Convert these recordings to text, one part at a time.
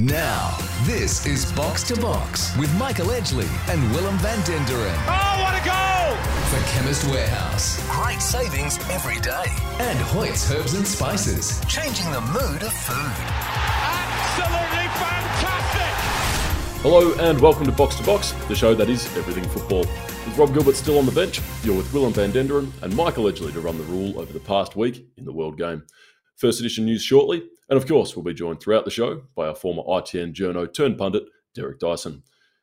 Now, this is Box to Box with Michael Edgley and Willem van Denderen Oh, what a goal! for Chemist Warehouse. Great savings every day. And Hoyt's Herbs and Spices, changing the mood of food. Absolutely fantastic! Hello and welcome to Box to Box, the show that is everything football. With Rob Gilbert still on the bench, you're with Willem van Denderen and Michael Edgley to run the rule over the past week in the World Game. First edition news shortly, and of course, we'll be joined throughout the show by our former ITN journo turned pundit, Derek Dyson.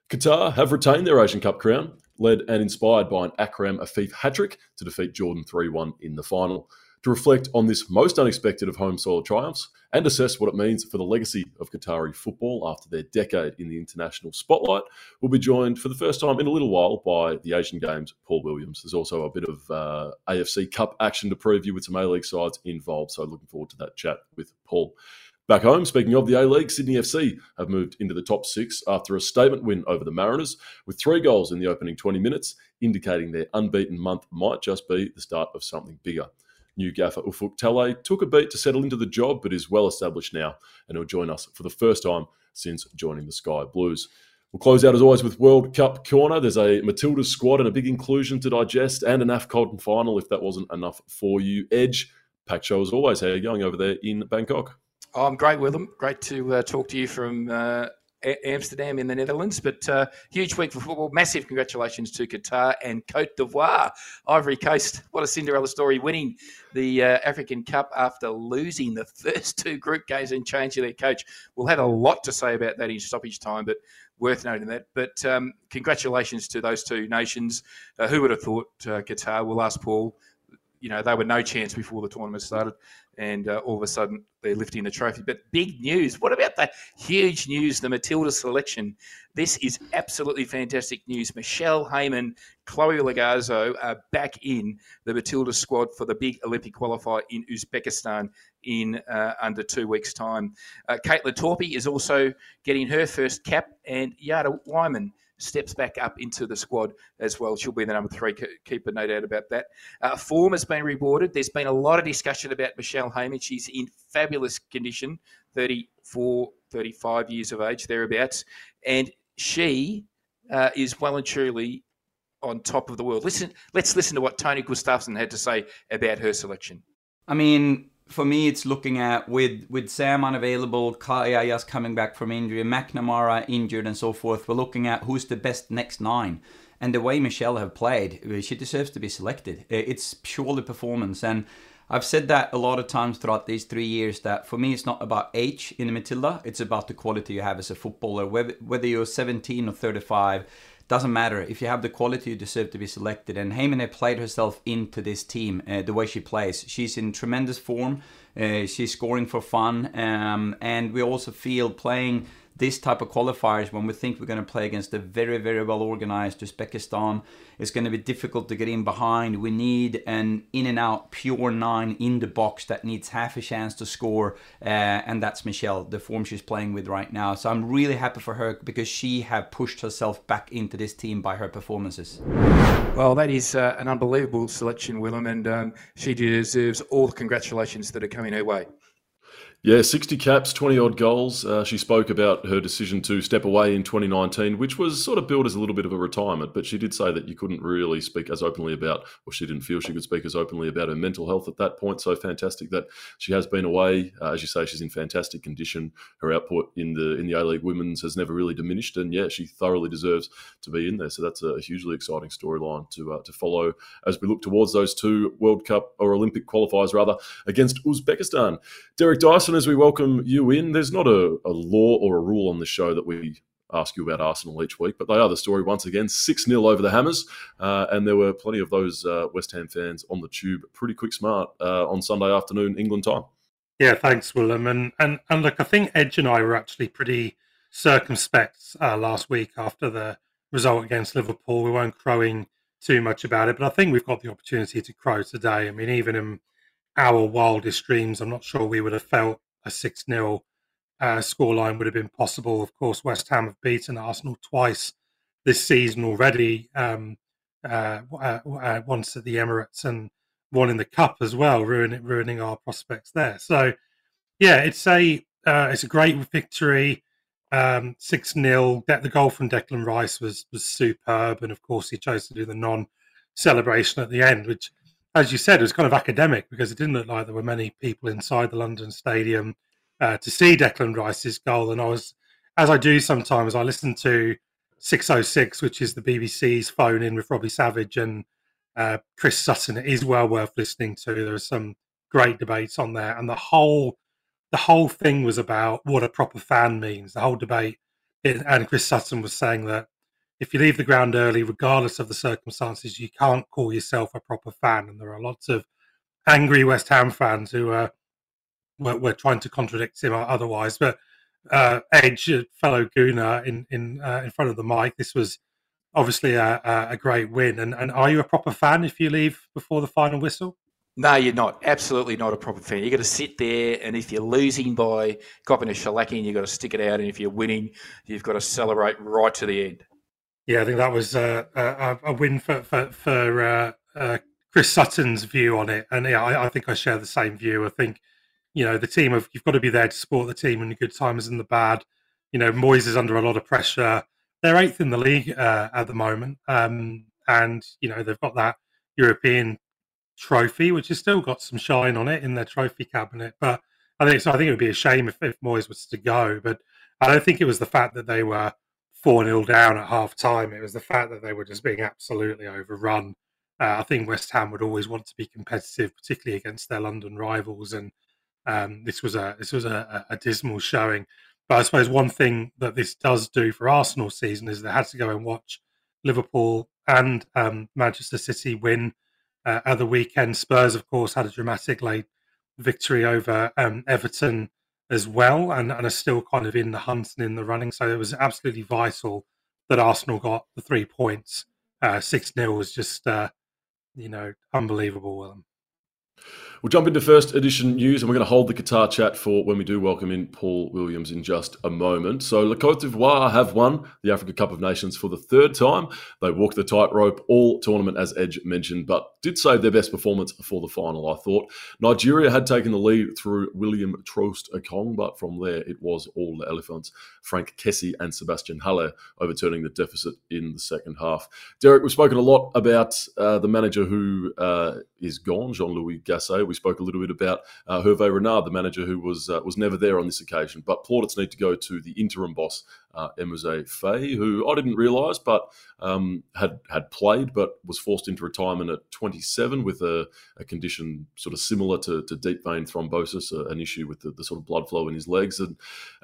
Qatar have retained their Asian Cup crown, led and inspired by an Akram Afif hat trick to defeat Jordan 3 1 in the final. To reflect on this most unexpected of home soil triumphs and assess what it means for the legacy of Qatari football after their decade in the international spotlight, we'll be joined for the first time in a little while by the Asian Game's, Paul Williams. There's also a bit of uh, AFC Cup action to preview with some A League sides involved, so looking forward to that chat with Paul. Back home, speaking of the A League, Sydney FC have moved into the top six after a statement win over the Mariners with three goals in the opening 20 minutes, indicating their unbeaten month might just be the start of something bigger. New gaffer Ufuk Talay took a beat to settle into the job, but is well established now, and he'll join us for the first time since joining the Sky Blues. We'll close out as always with World Cup Corner. There's a Matilda squad and a big inclusion to digest, and an AFCON final if that wasn't enough for you. Edge, packed show as always. How are you going over there in Bangkok? Oh, I'm great, Willem. Great to uh, talk to you from uh, Amsterdam in the Netherlands. But uh, huge week for football. Massive congratulations to Qatar and Cote d'Ivoire, Ivory Coast. What a Cinderella story, winning the uh, African Cup after losing the first two group games and changing their coach. We'll have a lot to say about that in stoppage time, but worth noting that. But um, congratulations to those two nations. Uh, who would have thought uh, Qatar? We'll ask Paul. You know, they were no chance before the tournament started and uh, all of a sudden they're lifting the trophy. But big news. What about the huge news, the Matilda selection? This is absolutely fantastic news. Michelle Heyman, Chloe Logarzo are back in the Matilda squad for the big Olympic qualifier in Uzbekistan in uh, under two weeks' time. Uh, Kaitlyn Torpey is also getting her first cap, and Jada Whyman steps back up into the squad as well. She'll be the number three keeper, no doubt about that. Uh, form has been rewarded. There's been a lot of discussion about Michelle Heyman. She's in fabulous condition, 34, 35 years of age, thereabouts. And she uh, is well and truly on top of the world. Listen, let's listen to what Tony Gustafsson had to say about her selection. I mean, for me, it's looking at with with Sam unavailable, Kaya just coming back from injury, McNamara injured, and so forth. We're looking at who's the best next nine. And the way Michelle have played, uh, she deserves to be selected. Uh, it's purely performance, and I've said that a lot of times throughout these three years. That for me, it's not about age in Matilda; it's about the quality you have as a footballer. Whether whether you're 17 or 35 doesn't matter. If you have the quality, you deserve to be selected. And Heyman played herself into this team uh, the way she plays. She's in tremendous form. Uh, she's scoring for fun. Um, and we also feel playing this type of qualifiers when we think we're going to play against a very, very well organized Uzbekistan. It's going to be difficult to get in behind. We need an in and out pure nine in the box that needs half a chance to score, uh, and that's Michelle, the form she's playing with right now. So I'm really happy for her because she have pushed herself back into this team by her performances. Well, that is uh, an unbelievable selection, Willem, and um, she deserves all the congratulations that are coming her way. Yeah, 60 caps, 20 odd goals. Uh, she spoke about her decision to step away in 2019, which was sort of billed as a little bit of a retirement, but she did say that you couldn't really speak as openly about, or she didn't feel she could speak as openly about her mental health at that point. So fantastic that she has been away. Uh, as you say, she's in fantastic condition. Her output in the in the A League Women's has never really diminished, and yeah, she thoroughly deserves to be in there. So that's a hugely exciting storyline to uh, to follow as we look towards those two World Cup or Olympic qualifiers rather against Uzbekistan. Derek Dyson as we welcome you in, there's not a, a law or a rule on the show that we ask you about Arsenal each week, but they are the story once again 6 0 over the Hammers. Uh, and there were plenty of those uh, West Ham fans on the tube pretty quick smart uh, on Sunday afternoon, England time. Yeah, thanks, Willem. And, and, and look, I think Edge and I were actually pretty circumspect uh, last week after the result against Liverpool. We weren't crowing too much about it, but I think we've got the opportunity to crow today. I mean, even in our wildest dreams, I'm not sure we would have felt a 6 0 uh, scoreline would have been possible. Of course, West Ham have beaten Arsenal twice this season already, um, uh, uh, uh, once at the Emirates and one in the Cup as well, ruining, ruining our prospects there. So, yeah, it's a uh, it's a great victory. um, six 0 The goal from Declan Rice was was superb, and of course he chose to do the non celebration at the end, which, as you said, it was kind of academic because it didn't look like there were many people inside the London Stadium uh, to see Declan Rice's goal. And I was, as I do sometimes, I listen to 606, which is the BBC's phone in with Robbie Savage and uh, Chris Sutton. It is well worth listening to. There are some great debates on there, and the whole the whole thing was about what a proper fan means. The whole debate, and Chris Sutton was saying that if you leave the ground early, regardless of the circumstances, you can't call yourself a proper fan. And there are lots of angry West Ham fans who are were, were trying to contradict him otherwise. But uh, Edge, fellow Gooner, in in uh, in front of the mic, this was obviously a, a great win. And, and are you a proper fan if you leave before the final whistle? No, you're not. Absolutely not a proper fan. You've got to sit there, and if you're losing by copping a shellacking, you've got to stick it out. And if you're winning, you've got to celebrate right to the end. Yeah, I think that was uh, a, a, win for for, for uh, uh, Chris Sutton's view on it, and yeah, I, I, think I share the same view. I think you know the team of you've got to be there to support the team in the good times and the bad. You know, Moyes is under a lot of pressure. They're eighth in the league uh, at the moment, um, and you know they've got that European trophy, which has still got some shine on it in their trophy cabinet. But I think so. I think it would be a shame if, if Moyes was to go, but I don't think it was the fact that they were 4 0 down at half time. It was the fact that they were just being absolutely overrun. Uh, I think West Ham would always want to be competitive, particularly against their London rivals, and um, this was a this was a, a, dismal showing. But I suppose one thing that this does do for Arsenal season is they had to go and watch Liverpool and um, Manchester City win uh, at the weekend. Spurs, of course, had a dramatic late victory over um, Everton as well and, and are still kind of in the hunt and in the running. So it was absolutely vital that Arsenal got the three points. Uh, 6 uh, 0 was just, uh, you know, unbelievable, Willem. We'll jump into first edition news and we're going to hold the Qatar chat for when we do welcome in Paul Williams in just a moment. So, Le Cote d'Ivoire have won the Africa Cup of Nations for the third time. They walked the tightrope all tournament, as Edge mentioned, but did save their best performance for the final, I thought. Nigeria had taken the lead through William Troost-Ekong, but from there it was all the Elephants, Franck Kessié and Sebastian Haller overturning the deficit in the second half. Derek, we've spoken a lot about uh, the manager who uh, is gone, Jean Louis Gasset we spoke a little bit about uh, Hervé Renard, the manager who was uh, was never there on this occasion. But plaudits need to go to the interim boss, uh, Emerse Faé, who I didn't realise, but um, had had played, but was forced into retirement at 27 with a, a condition sort of similar to, to deep vein thrombosis, uh, an issue with the, the, sort of blood flow in his legs. And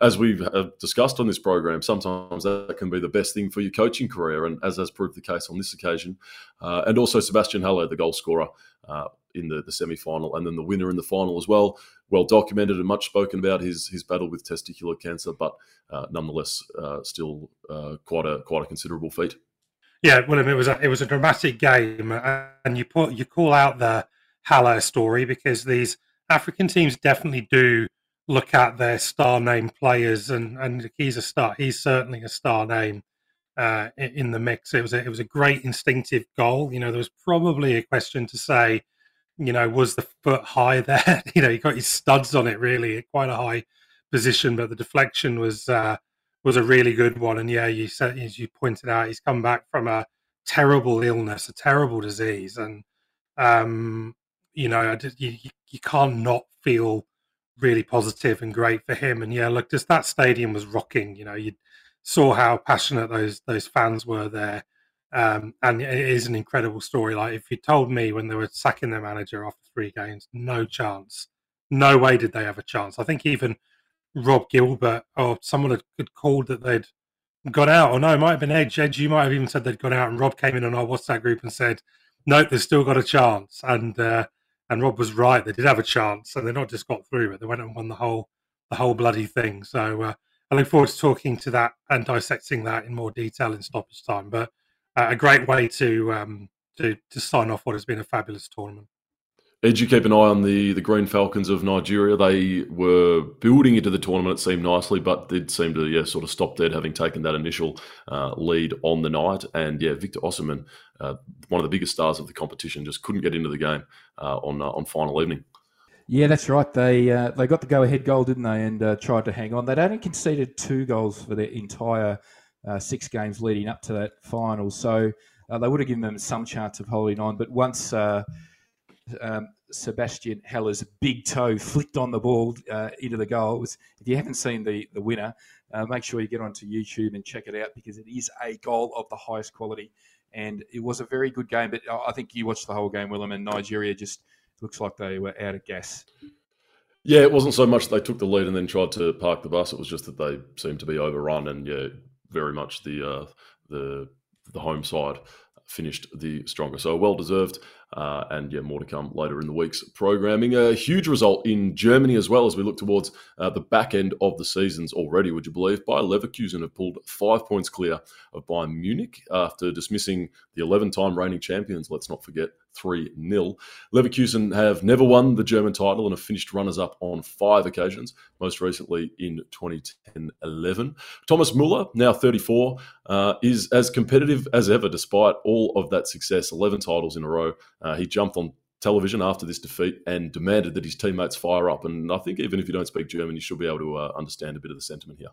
as we've uh, discussed on this program, sometimes that can be the best thing for your coaching career, and as has proved the case on this occasion. Uh, and also Sebastian Haller, the goal scorer. Uh, in the, the semi final, and then the winner in the final as well. Well documented and much spoken about his his battle with testicular cancer, but uh, nonetheless, uh, still uh, quite a quite a considerable feat. Yeah, well, it was a, it was a dramatic game, and you put you call out the Haller story because these African teams definitely do look at their star name players, and and he's a star. He's certainly a star name uh, in the mix. It was a, it was a great instinctive goal. You know, there was probably a question to say you know, was the foot high there? you know, he got his studs on it really at quite a high position, but the deflection was uh, was a really good one. And yeah, you said as you pointed out, he's come back from a terrible illness, a terrible disease, and um, you know, you you can't not feel really positive and great for him. And yeah, look, just that stadium was rocking. You know, you saw how passionate those those fans were there. Um, and it is an incredible story. Like if you told me when they were sacking their manager after three games, no chance, no way did they have a chance. I think even Rob Gilbert or someone had, called that they'd gone out, or no, it might have been Edge. Edge, you might have even said they'd gone out, and Rob came in on our WhatsApp group and said, "No, they've still got a chance." And uh, and Rob was right; they did have a chance, and they not just got through, but they went and won the whole the whole bloody thing. So uh, I look forward to talking to that and dissecting that in more detail in stoppage time. But a great way to um, to to sign off what has been a fabulous tournament. Did you keep an eye on the the Green Falcons of Nigeria? They were building into the tournament, it seemed nicely, but did seem to yeah sort of stop dead, having taken that initial uh, lead on the night. And yeah, Victor Osimhen, uh, one of the biggest stars of the competition, just couldn't get into the game uh, on uh, on final evening. Yeah, that's right. They uh, they got the go ahead goal, didn't they? And uh, tried to hang on. They'd only conceded two goals for their entire uh, six games leading up to that final, so uh, they would have given them some chance of holding on. But once uh, um, Sebastian Haller's big toe flicked on the ball uh, into the goal, was, if you haven't seen the the winner, make sure you get onto YouTube and check it out because it is a goal of the highest quality. And it was a very good game, but I think you watched the whole game, Willem, and Nigeria just looks like they were out of gas. Yeah, it wasn't so much they took the lead and then tried to park the bus. It was just that they seemed to be overrun, and yeah, very much the uh, the the home side finished the stronger. So well deserved. Uh, and yeah, more to come later in the week's programming. A huge result in Germany as well as we look towards uh, the back end of the seasons already, would you believe? Bayer Leverkusen have pulled five points clear of Bayern Munich after dismissing the 11 time reigning champions, let's not forget, 3 0. Leverkusen have never won the German title and have finished runners up on five occasions, most recently in 2010 11. Thomas Muller, now 34, uh, is as competitive as ever despite all of that success 11 titles in a row. Uh, he jumped on television after this defeat and demanded that his teammates fire up. And I think even if you don't speak German, you should be able to uh, understand a bit of the sentiment here.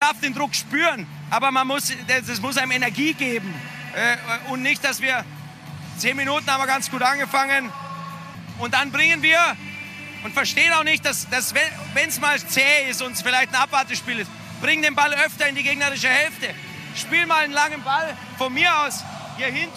darf den Druck spüren, aber man muss, das muss einem Energie geben. Äh, und nicht, dass wir zehn Minuten haben wir ganz gut angefangen und dann bringen wir und verstehen auch nicht, dass, dass wenn es mal zäh ist und es vielleicht ein Abwartespiel ist, bring den Ball öfter in die gegnerische Hälfte. Spiel mal einen langen Ball von mir aus. Hier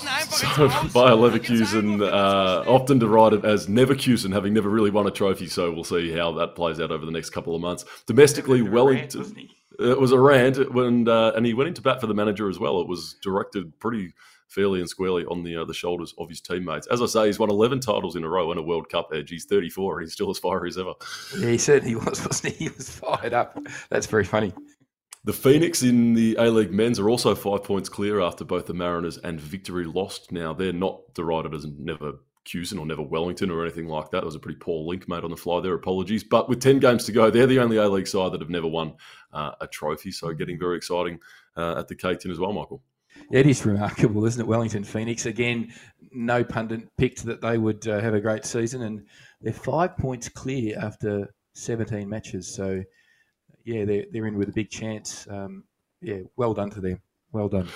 so, Bayer Leverkusen, uh, often derided as Neverkusen, having never really won a trophy. So we'll see how that plays out over the next couple of months. Domestically, Wellington. Rant, it was a rant when, uh, and he went into bat for the manager as well. It was directed pretty fairly and squarely on the uh, the shoulders of his teammates. As I say, he's won 11 titles in a row and a World Cup edge. He's 34 and he's still as fiery as ever. Yeah, he certainly was, wasn't he? He was fired up. That's very funny. The Phoenix in the A League men's are also five points clear after both the Mariners and Victory lost. Now, they're not derided as never Cusin or Never Wellington or anything like that. It was a pretty poor link made on the fly there. Apologies. But with 10 games to go, they're the only A League side that have never won uh, a trophy. So getting very exciting uh, at the Cake Tin as well, Michael. It is remarkable, isn't it? Wellington Phoenix again. No pundit picked that they would uh, have a great season, and they're five points clear after 17 matches. So, yeah, they're they're in with a big chance. Um, yeah, well done to them. Well done.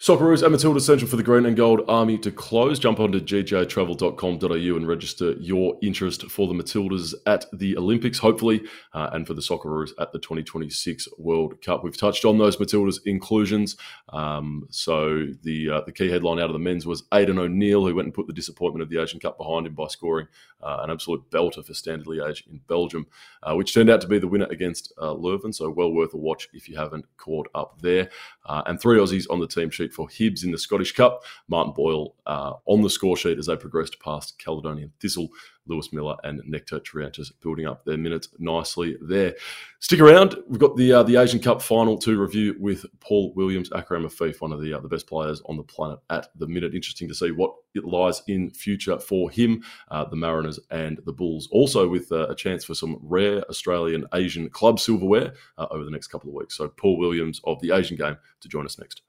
Socceroos and Matilda Central for the Green and Gold Army to close. Jump onto gjtravel.com.au and register your interest for the Matildas at the Olympics, hopefully, uh, and for the Socceroos at the 2026 World Cup. We've touched on those Matildas inclusions. Um, so the uh, the key headline out of the men's was Aidan O'Neill, who went and put the disappointment of the Asian Cup behind him by scoring uh, an absolute belter for Standard Liège in Belgium, uh, which turned out to be the winner against uh, Leuven. So well worth a watch if you haven't caught up there. Uh, and three Aussies on the team sheet for Hibs in the Scottish Cup. Martin Boyle uh, on the score sheet as they progressed past Caledonian Thistle. Lewis Miller and Nectar Triantis building up their minutes nicely there. Stick around. We've got the uh, the Asian Cup final to review with Paul Williams, Akram Afif, one of the uh, the best players on the planet at the minute. Interesting to see what it lies in future for him, uh, the Mariners and the Bulls. Also with uh, a chance for some rare Australian Asian club silverware uh, over the next couple of weeks. So Paul Williams of the Asian Game to join us next.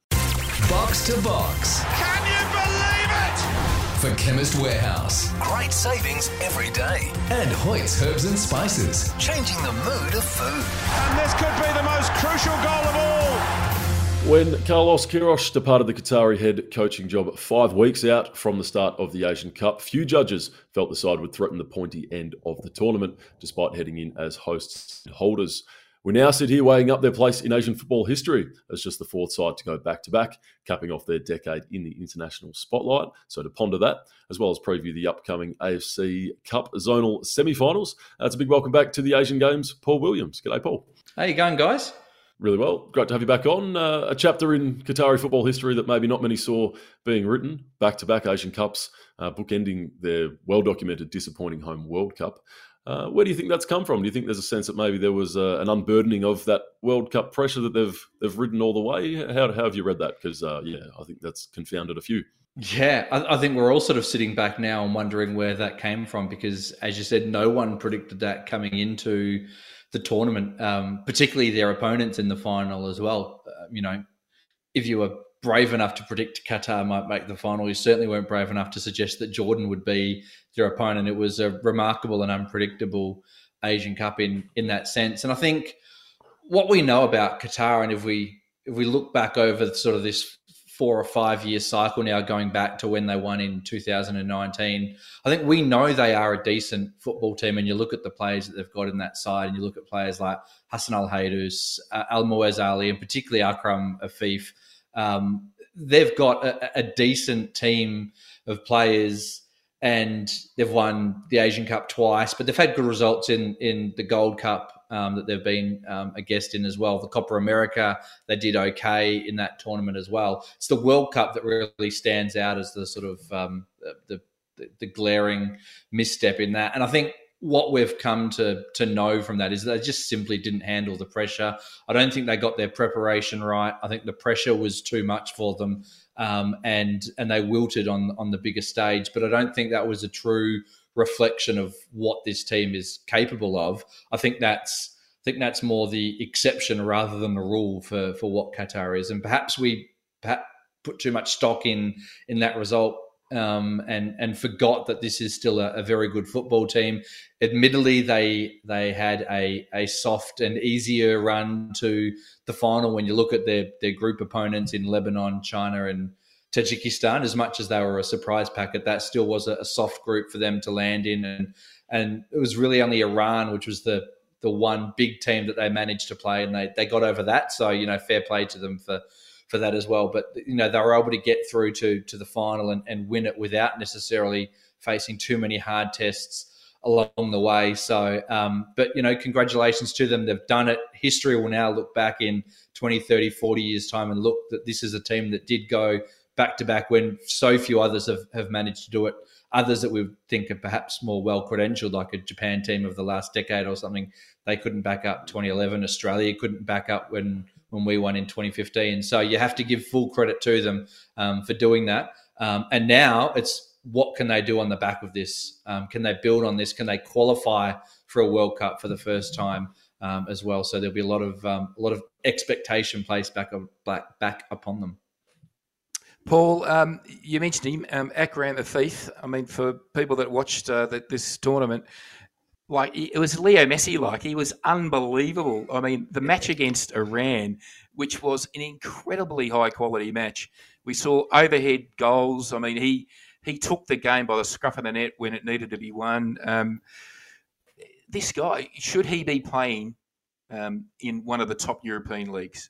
Box to box. Can you believe it? For Chemist Warehouse. Great savings every day. And Hoyt's Herbs and Spices. Changing the mood of food. And this could be the most crucial goal of all. When Carlos Queiroz departed the Qatari head coaching job five weeks out from the start of the Asian Cup, few judges felt the side would threaten the pointy end of the tournament, despite heading in as hosts and holders. We now sit here weighing up their place in Asian football history as just the fourth side to go back to back, capping off their decade in the international spotlight. So to ponder that, as well as preview the upcoming AFC Cup zonal semi-finals, that's a big welcome back to the Asian Game's, Paul Williams. G'day, Paul. How you going, guys? Really well. Great to have you back on. Uh, a chapter in Qatari football history that maybe not many saw being written. Back-to-back Asian Cups, uh, bookending their well-documented disappointing home World Cup. Uh, where do you think that's come from? Do you think there's a sense that maybe there was uh, an unburdening of that World Cup pressure that they've they've ridden all the way? How, how have you read that? Because uh, yeah, I think that's confounded a few. Yeah, I, I, think we're all sort of sitting back now and wondering where that came from because, as you said, no one predicted that coming into the tournament, um, particularly their opponents in the final as well. Uh, you know, if you were brave enough to predict Qatar might make the final. You certainly weren't brave enough to suggest that Jordan would be their opponent. It was a remarkable and unpredictable Asian Cup in in that sense. And I think what we know about Qatar, and if we if we look back over sort of this four or five year cycle now, going back to when they won in 2019, I think we know they are a decent football team. And you look at the players that they've got in that side, and you look at players like Hassan Al-Haydos, uh, Almoez Ali, and particularly Akram Afif. Um, they've got a, a decent team of players and they've won the Asian Cup twice, but they've had good results in in the Gold Cup um, that they've been um, a guest in as well. The Copa America, they did okay in that tournament as well. It's the World Cup that really stands out as the sort of um, the, the, the glaring misstep in that. And I think what we've come to to know from that is they just simply didn't handle the pressure. I don't think they got their preparation right. I think the pressure was too much for them, um, and and they wilted on on the bigger stage. But I don't think that was a true reflection of what this team is capable of. I think that's I think that's more the exception rather than the rule for for what Qatar is. And perhaps we perhaps put too much stock in in that result um, and and forgot that this is still a, a, very good football team. Admittedly, they they had a a soft and easier run to the final when you look at their their group opponents in Lebanon, China, and Tajikistan. As much as they were a surprise packet, that still was a, a soft group for them to land in, and and it was really only Iran, which was the the one big team that they managed to play, and they they got over that. So you know, fair play to them for for that as well. But you know, they were able to get through to to the final and, and win it without necessarily facing too many hard tests along the way. So, um, but you know, congratulations to them. They've done it. History will now look back in 20, 30, 40 years' time and look that this is a team that did go back to back when so few others have, have managed to do it. Others that we think are perhaps more well credentialed, like a Japan team of the last decade or something, they couldn't back up 2011. Australia couldn't back up when when we won in 2015. So you have to give full credit to them um, for doing that. Um, and now it's what can they do on the back of this? Um, can they build on this? Can they qualify for a World Cup for the first time um, as well? So there'll be a lot of um, a lot of expectation placed back back back upon them. Paul, um, you mentioned him, um, Akram Afif. I mean, for people that watched uh, the, this tournament, like it was Leo Messi like he was unbelievable. I mean, the match against Iran, which was an incredibly high quality match. We saw overhead goals. I mean, he he took the game by the scruff of the net when it needed to be won. Um, this guy should he be playing um, in one of the top European leagues?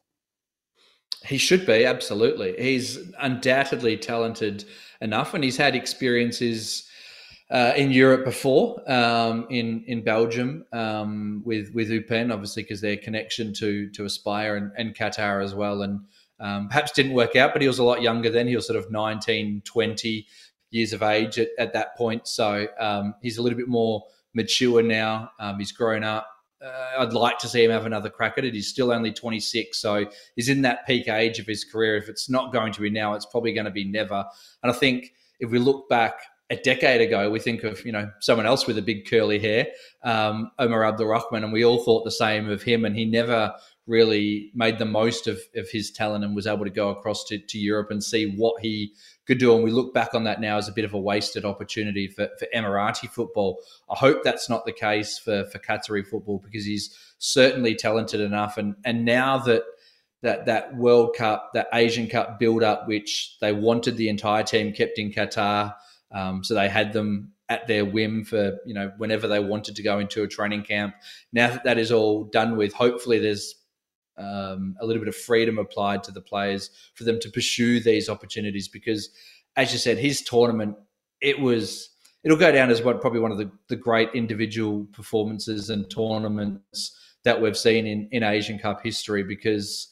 He should be absolutely. He's undoubtedly talented enough, and he's had experiences uh, in Europe before, um, in in Belgium um, with with Eupen, obviously because their connection to to Aspire and, and Qatar as well, and um, perhaps didn't work out. But he was a lot younger then; he was sort of 19, 20 years of age at, at that point. So um, he's a little bit more mature now. Um, he's grown up. Uh, I'd like to see him have another crack at it. He's still only 26, so he's in that peak age of his career. If it's not going to be now, it's probably going to be never. And I think if we look back a decade ago, we think of you know someone else with a big curly hair, um, Omar Abdulrahman, and we all thought the same of him. And he never really made the most of, of his talent and was able to go across to, to Europe and see what he could do. And we look back on that now as a bit of a wasted opportunity for, for Emirati football. I hope that's not the case for, for Qatari football because he's certainly talented enough. And and now that that that World Cup, that Asian Cup build up, which they wanted the entire team kept in Qatar. Um, so they had them at their whim for you know whenever they wanted to go into a training camp. Now that that is all done with, hopefully there's um, a little bit of freedom applied to the players for them to pursue these opportunities. Because, as you said, his tournament it was it'll go down as what probably one of the, the great individual performances and tournaments that we've seen in, in Asian Cup history because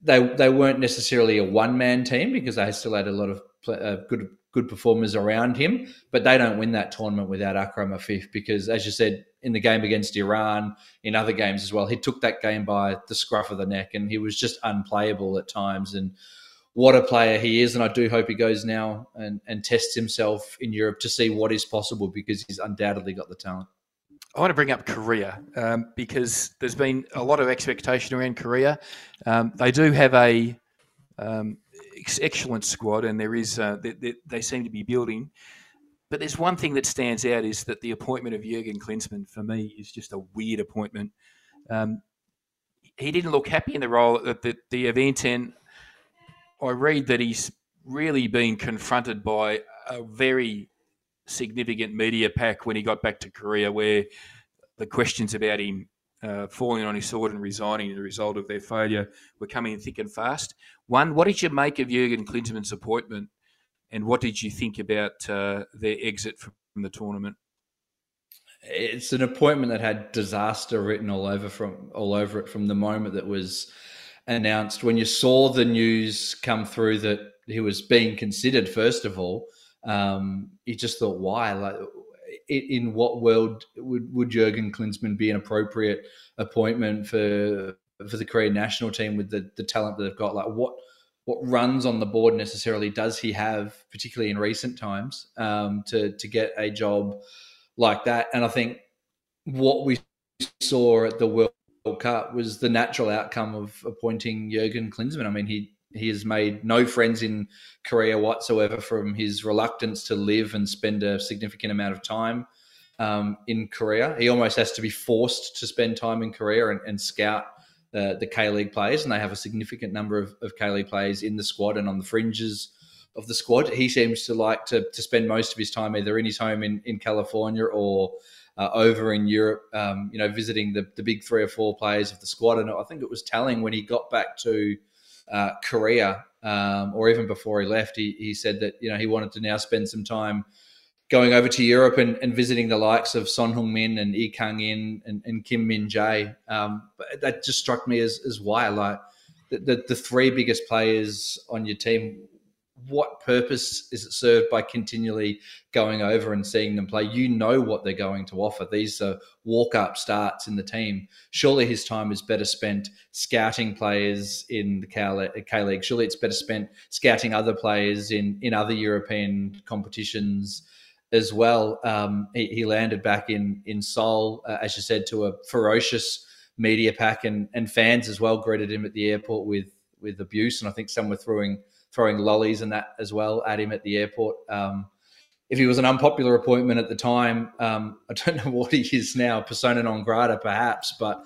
they they weren't necessarily a one man team because they still had a lot of uh, good good performers around him, but they don't win that tournament without Akram Afif because, as you said, in the game against Iran, in other games as well, he took that game by the scruff of the neck and he was just unplayable at times. And what a player he is. And I do hope he goes now and, and tests himself in Europe to see what is possible because he's undoubtedly got the talent. I want to bring up Korea um, because there's been a lot of expectation around Korea. Um, they do have a um, excellent squad, and there is uh, they, they, they, seem to be building. But there's one thing that stands out is that the appointment of Jurgen Klinsmann for me is just a weird appointment. Um, he didn't look happy in the role at the, the event, and I read that he's really been confronted by a very significant media pack when he got back to Korea, where the questions about him uh, falling on his sword and resigning as a result of their failure were coming thick and fast. One, what did you make of Jurgen Klinsmann's appointment, and what did you think about uh, their exit from the tournament? It's an appointment that had disaster written all over from all over it from the moment that was announced. When you saw the news come through that he was being considered, first of all, um, you just thought, why? Like, in what world would, would Jurgen Klinsmann be an appropriate appointment for for the Korean national team with the, the talent that they've got? Like what what runs on the board necessarily does he have, particularly in recent times, um, to to get a job like that? And I think what we saw at the World Cup was the natural outcome of appointing Jurgen Klinsmann. I mean, he he has made no friends in Korea whatsoever from his reluctance to live and spend a significant amount of time um, in Korea. He almost has to be forced to spend time in Korea and, and scout the, the K League players, and they have a significant number of, of K League players in the squad and on the fringes of the squad. He seems to like to, to spend most of his time either in his home in, in California or uh, over in Europe, um, you know, visiting the, the big three or four players of the squad. And I think it was telling when he got back to uh, Korea, um, or even before he left, he, he said that you know he wanted to now spend some time going over to Europe and, and visiting the likes of Son Heung-min and Lee Kang-in and, and, Kim Min-jae. Um, but that just struck me as as why like the, the, the three biggest players on your team what purpose is it served by continually going over and seeing them play? You know what they're going to offer. These are walk up starts in the team. Surely his time is better spent scouting players in the K League. Surely it's better spent scouting other players in, in other European competitions as well. Um, he, he, landed back in, in Seoul, uh, as you said, to a ferocious media pack, and, and fans as well greeted him at the airport with, with abuse. And I think some were throwing throwing lollies and that as well at him at the airport. Um, if he was an unpopular appointment at the time, um, I don't know what he is now, persona non grata perhaps, but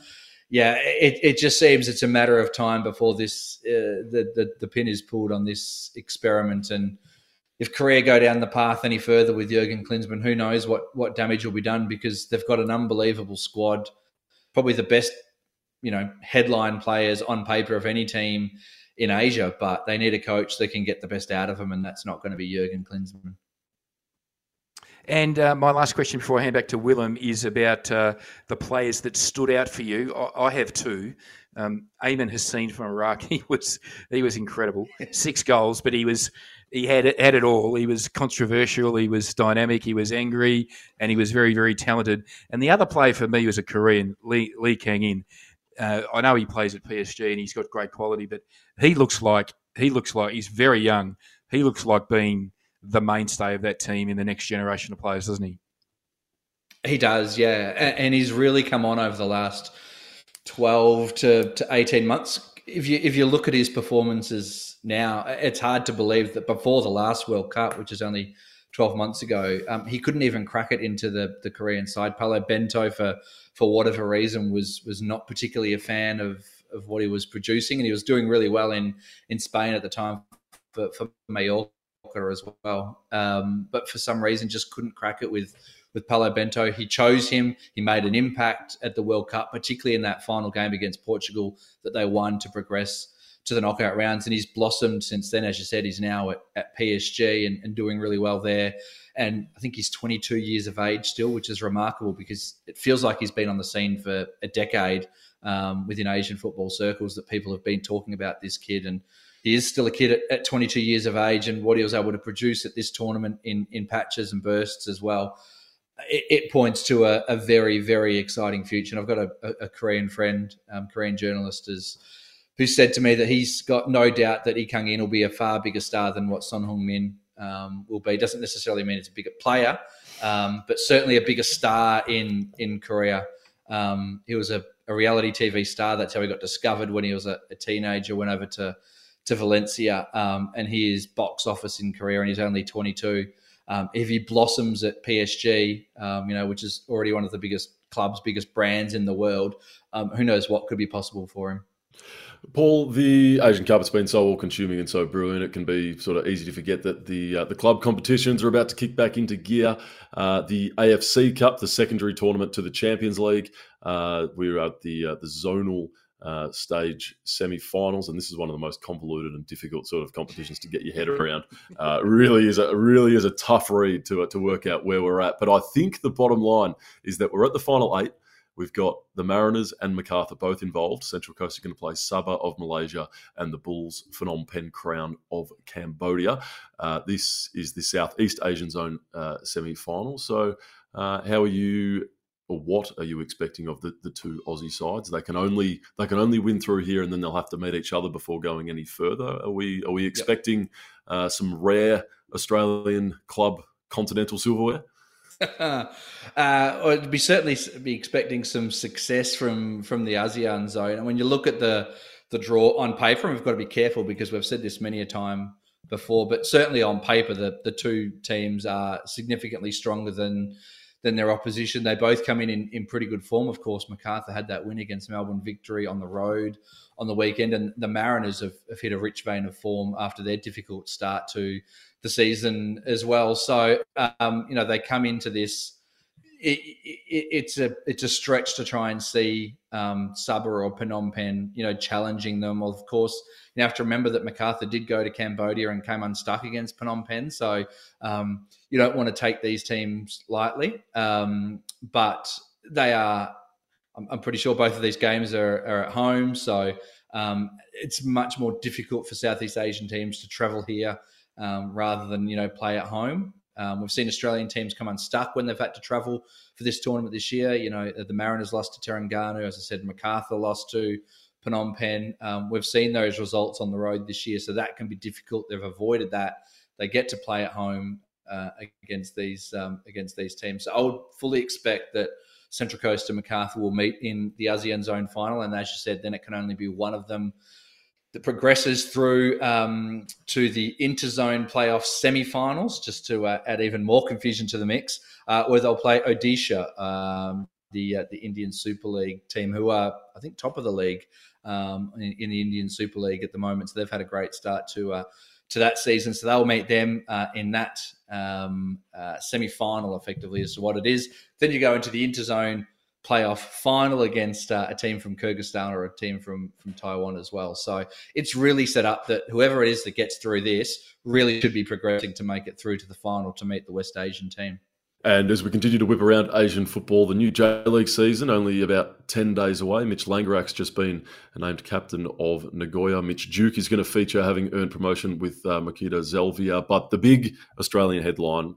yeah, it, it just seems it's a matter of time before this uh, the, the, the pin is pulled on this experiment. And if Korea go down the path any further with Jurgen Klinsmann, who knows what what damage will be done because they've got an unbelievable squad, probably the best you know headline players on paper of any team in Asia, but they need a coach that can get the best out of them, and that's not going to be Jurgen Klinsmann. And uh, my last question before I hand back to Willem is about uh, the players that stood out for you. I, I have two. Um, Ayman Hussein from Iraq, he was he was incredible. Six goals, but he was he had it, had it all. He was controversial, he was dynamic, he was angry, and he was very very talented. And the other player for me was a Korean, Lee, Lee Kang In. Uh, I know he plays at PSG and he's got great quality, but he looks like he looks like he's very young. He looks like being the mainstay of that team in the next generation of players, doesn't he? He does, yeah, and, he's really come on over the last twelve to, to eighteen months. If you if you look at his performances now, it's hard to believe that before the last World Cup, which is only 12 months ago. Um, he couldn't even crack it into the, the Korean side. Paulo Bento, for for whatever reason, was was not particularly a fan of of what he was producing, and he was doing really well in in Spain at the time for, for Mallorca as well. Um, but for some reason, just couldn't crack it with with Paulo Bento. He chose him. He made an impact at the World Cup, particularly in that final game against Portugal that they won to progress to the knockout rounds. And he's blossomed since then. As you said, he's now at, at PSG and, and doing really well there. And I think he's 22 years of age still, which is remarkable because it feels like he's been on the scene for a decade um, within Asian football circles that people have been talking about this kid. And he is still a kid at, at 22 years of age, and what he was able to produce at this tournament in, in patches and bursts as well. It, points to a, a, very, very exciting future. And I've got a, a Korean friend, um, Korean journalist, as who said to me that he's got no doubt that Lee Kang In will be a far bigger star than what Son Heung-min um, will be. Doesn't necessarily mean it's a bigger player, um, but certainly a bigger star in in Korea. Um, he was a, a, reality TV star. That's how he got discovered when he was a, a, teenager. Went over to to Valencia, um, and he is box office in Korea, and he's only 22. Um, if he blossoms at PSG, um, you know, which is already one of the biggest clubs, biggest brands in the world, who knows what could be possible for him. Paul, the Asian Cup has been so all-consuming and so brilliant. It can be sort of easy to forget that the uh, the club competitions are about to kick back into gear. Uh, the AFC Cup, the secondary tournament to the Champions League, uh, we're at the uh, the zonal uh, stage semi-finals, and this is one of the most convoluted and difficult sort of competitions to get your head around. Uh, really is a really is a tough read to to work out where we're at. But I think the bottom line is that we're at the final eight. We've got the Mariners and Macarthur both involved. Central Coast are going to play Sabah of Malaysia and the Bulls Phnom Penh Crown of Cambodia. Uh, this is the Southeast Asian Zone uh, semi final. So, uh, how are you? Or what are you expecting of the, the two Aussie sides? They can only they can only win through here, and then they'll have to meet each other before going any further. Are we are we expecting yep. some rare Australian club continental silverware? uh, I'd be certainly be expecting some success from from the ASEAN zone. And when you look at the the draw on paper, and we've got to be careful because we've said this many a time before, but certainly on paper, the the two teams are significantly stronger than than their opposition. They both come in, in in pretty good form. Of course, Macarthur had that win against Melbourne victory on the road on the weekend, and the Mariners have, have hit a rich vein of form after their difficult start to the season as well. So um, you know they come into this. It, it, it's a it's a stretch to try and see um, Sabah or Phnom Penh, you know, challenging them. Of course, you have to remember that Macarthur did go to Cambodia and came unstuck against Phnom Penh, so um, you don't want to take these teams lightly. Um, but they are, I'm, I'm, pretty sure both of these games are, are at home, so um, it's much more difficult for Southeast Asian teams to travel here um, rather than you know play at home. Um, we've seen Australian teams come unstuck when they've had to travel for this tournament this year. You know, the Mariners lost to Terengganu, as I said, Macarthur lost to Phnom Penh. Um, we've seen those results on the road this year, so that can be difficult. They've avoided that. They get to play at home uh, against these um, against these teams. So I would fully expect that Central Coast and Macarthur will meet in the ASEAN Zone final, and as you said, then it can only be one of them that progresses through um, to the interzone playoff semi-finals, just to uh, add even more confusion to the mix, uh, where they'll play Odisha, um, the uh, the Indian Super League team, who are I think top of the league um, in, in, the Indian Super League at the moment. So they've had a great start to uh, to that season. So they'll meet them uh, in that um, uh, semi-final, effectively, as to what it is. Then you go into the interzone playoff final against uh, a team from Kyrgyzstan or a team from from Taiwan as well. So it's really set up that whoever it is that gets through this really should be progressing to make it through to the final to meet the West Asian team. And as we continue to whip around Asian football, the new J League season only about 10 days away. Mitch Langerak's just been named captain of Nagoya. Mitch Duke is going to feature having earned promotion with uh, Machida Zelvia. But the big Australian headline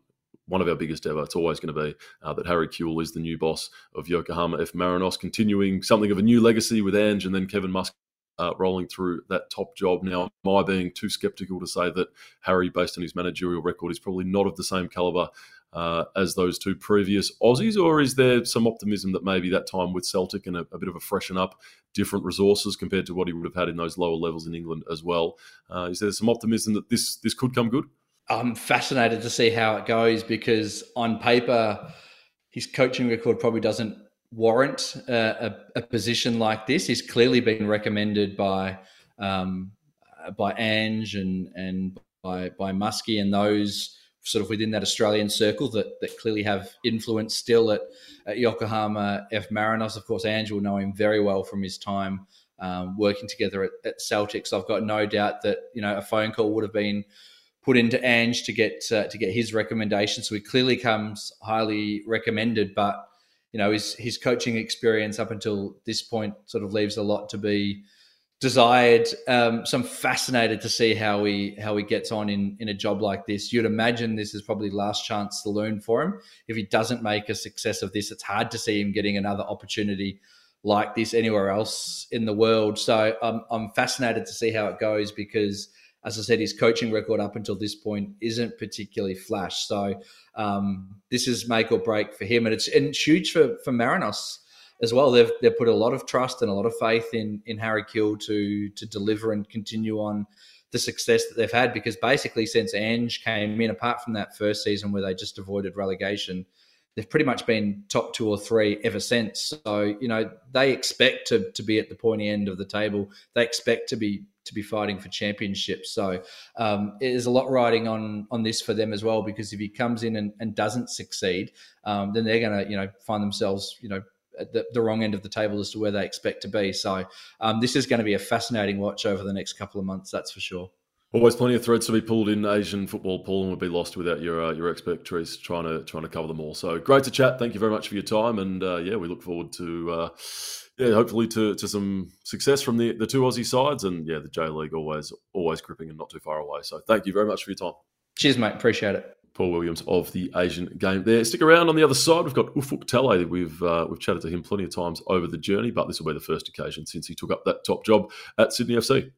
one of our biggest ever. It's always going to be uh, that Harry Kewell is the new boss of Yokohama F. Marinos, continuing something of a new legacy with Ange and then Kevin Musk. uh, rolling through that top job. Now, am I being too sceptical to say that Harry, based on his managerial record, is probably not of the same calibre uh, as those two previous Aussies, or is there some optimism that maybe that time with Celtic and a, a, bit of a freshen up, different resources compared to what he would have had in those lower levels in England as well? Uh, is there some optimism that this this could come good? I'm fascinated to see how it goes because on paper, his coaching record probably doesn't warrant a, a, position like this. He's clearly been recommended by um, by Ange and and by by Muskie and those sort of within that Australian circle that that clearly have influence still at, at Yokohama F Marinos. Of course, Ange will know him very well from his time um, working together at, at Celtic. So I've got no doubt that you know a phone call would have been put into Ange to get uh, to get his recommendation. So he clearly comes highly recommended, but you know his his coaching experience up until this point sort of leaves a lot to be desired. Um, so I'm fascinated to see how he how he gets on in in a job like this. You'd imagine this is probably last chance saloon for him. If he doesn't make a success of this, it's hard to see him getting another opportunity like this anywhere else in the world. So I'm I'm fascinated to see how it goes because as I said, his coaching record up until this point isn't particularly flash. So um, this is make or break for him, and it's and it's huge for for Marinos as well. They've they've put a lot of trust and a lot of faith in in Harry Kewell to to deliver and continue on the success that they've had because basically since Ange came in, apart from that first season where they just avoided relegation, they've pretty much been top two or three ever since. So you know they expect to to be at the pointy end of the table. They expect to be to be fighting for championships. So um, there's a lot riding on on this for them as well because if he comes in and, and doesn't succeed, um, then they're going to you know find themselves you know at the, the, wrong end of the table as to where they expect to be. So um, this is going to be a fascinating watch over the next couple of months. That's for sure. Always plenty of threads to be pulled in Asian football. Paul and would be lost without your uh, your expertise trying to trying to cover them all. So great to chat. Thank you very much for your time, and uh, yeah, we look forward to uh, yeah, hopefully to, to some success from the, the two Aussie sides, and yeah, the J League always always gripping and not too far away. So thank you very much for your time. Cheers, mate. Appreciate it. Paul Williams of the Asian game there. Stick around on the other side. We've got Ufuk Talay. We've uh, we've chatted to him plenty of times over the journey, but this will be the first occasion since he took up that top job at Sydney FC.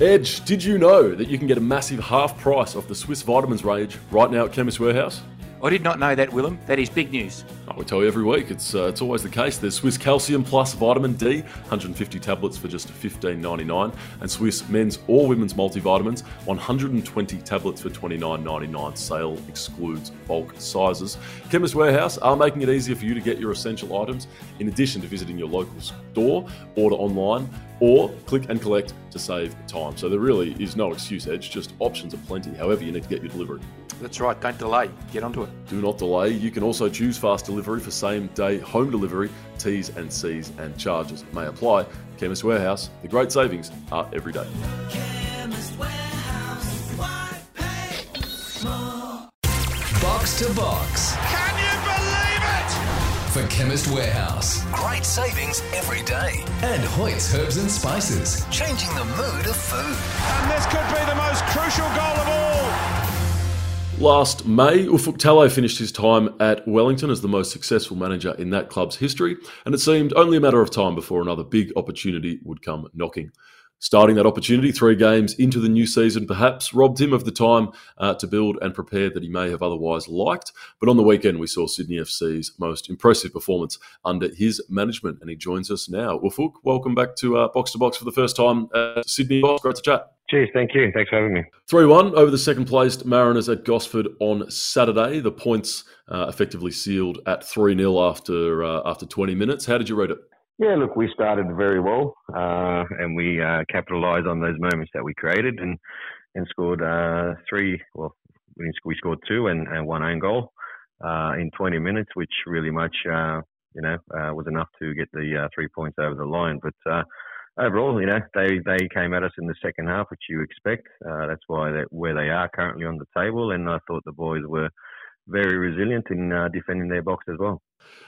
Edge, did you know that you can get a massive half price off the Swiss vitamins range right now at Chemist Warehouse? I did not know that, Willem. That is big news. I will tell you every week. It's uh, it's always the case. There's Swiss Calcium Plus Vitamin D, 150 tablets for just $15.99, and Swiss Men's or Women's Multivitamins, 120 tablets for $29.99. Sale excludes bulk sizes. Chemist Warehouse are making it easier for you to get your essential items. In addition to visiting your local store, order online, or click and collect to save time. So there really is no excuse, Edge. Just options are plenty. However, you need to get your delivery. That's right. Don't delay. Get onto it. Do not delay. You can also choose fast delivery for same day home delivery. T's and C's and charges may apply. Chemist Warehouse. The great savings are every day. Box to box. Can you believe it? For Chemist Warehouse. Great savings every day. And Hoyt's Herbs and Spices. Changing the mood of food. And this could be the most crucial goal of all. Last May, Ufuk Talay finished his time at Wellington as the most successful manager in that club's history, and it seemed only a matter of time before another big opportunity would come knocking. Starting that opportunity three games into the new season perhaps robbed him of the time uh, to build and prepare that he may have otherwise liked. But on the weekend, we saw Sydney FC's most impressive performance under his management, and he joins us now. Ufuk, welcome back to uh, Box to Box for the first time at Sydney Box. Great to chat. Cheers, thank you. Thanks for having me. 3 1 over the second placed Mariners at Gosford on Saturday. The points uh, effectively sealed at 3 0 after, uh, after 20 minutes. How did you read it? Yeah, look, we started very well, uh, and we uh, capitalised on those moments that we created, and and scored uh, three. Well, we scored two and, and one own goal uh, in 20 minutes, which really much uh, you know uh, was enough to get the three points over the line. But overall, you know, they they came at us in the second half, which you expect. that's why where they are currently on the table, and I thought the boys were very resilient in defending their box as well.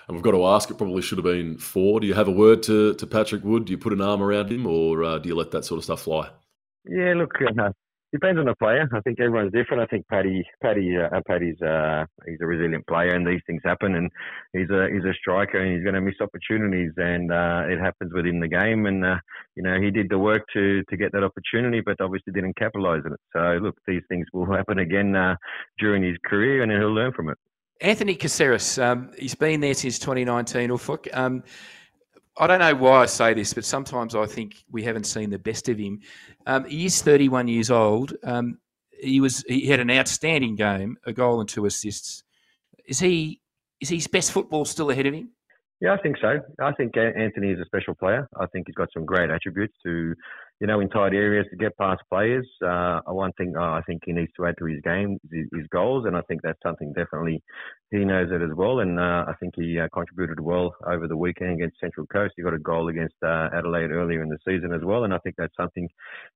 And we've got to ask, it probably should have been four. Do you have a word to, to Patrick Wood? Do you put an arm around him or uh, do you let that sort of stuff fly? Yeah, look, uh, depends on the player. I think everyone's different. I think Paddy, Paddy, uh, Paddy's uh, he's a resilient player, and these things happen. And he's a he's a striker, and he's going to miss opportunities, and uh, it happens within the game. And uh, you know, he did the work to to get that opportunity, but obviously didn't capitalise on it. So look, these things will happen again uh, during his career, and he'll learn from it. Anthony Caceres, um, he's been there since 2019, Ufuk. Um, I don't know why I say this, but sometimes I think we haven't seen the best of him. Um, he is 31 years old. Um, he was he had an outstanding game, a goal and two assists. Is he is his best football still ahead of him? Yeah, I think so. I think Anthony is a special player. I think he's got some great attributes to you know, in tight areas to get past players. Uh, one thing uh, I think he needs to add to his game is his goals, and I think that's something definitely he knows it as well. And uh, I think he uh, contributed well over the weekend against Central Coast. He got a goal against uh, Adelaide earlier in the season as well, and I think that's something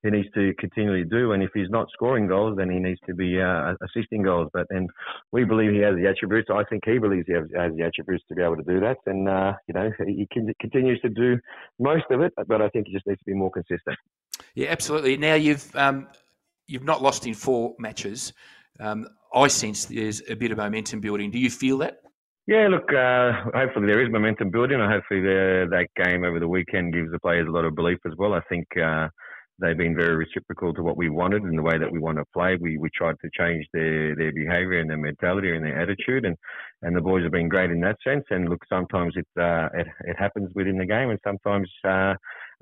he needs to continually do. And if he's not scoring goals, then he needs to be uh, assisting goals. But then we believe he has the attributes. I think he believes he has, has the attributes to be able to do that, and you know he can, continues to do most of it. But I think he just needs to be more consistent. Yeah, absolutely. Now you've um, you've not lost in four matches. Um, I sense there's a bit of momentum building. Do you feel that? Yeah, look, uh, hopefully there is momentum building, and hopefully that game over the weekend gives the players a lot of belief as well. I think, uh, they've been very reciprocal to what we wanted and the way that we want to play. We we tried to change their their behaviour and their mentality and their attitude, and and the boys have been great in that sense. And look, sometimes it uh, it, it happens within the game, and sometimes. Uh,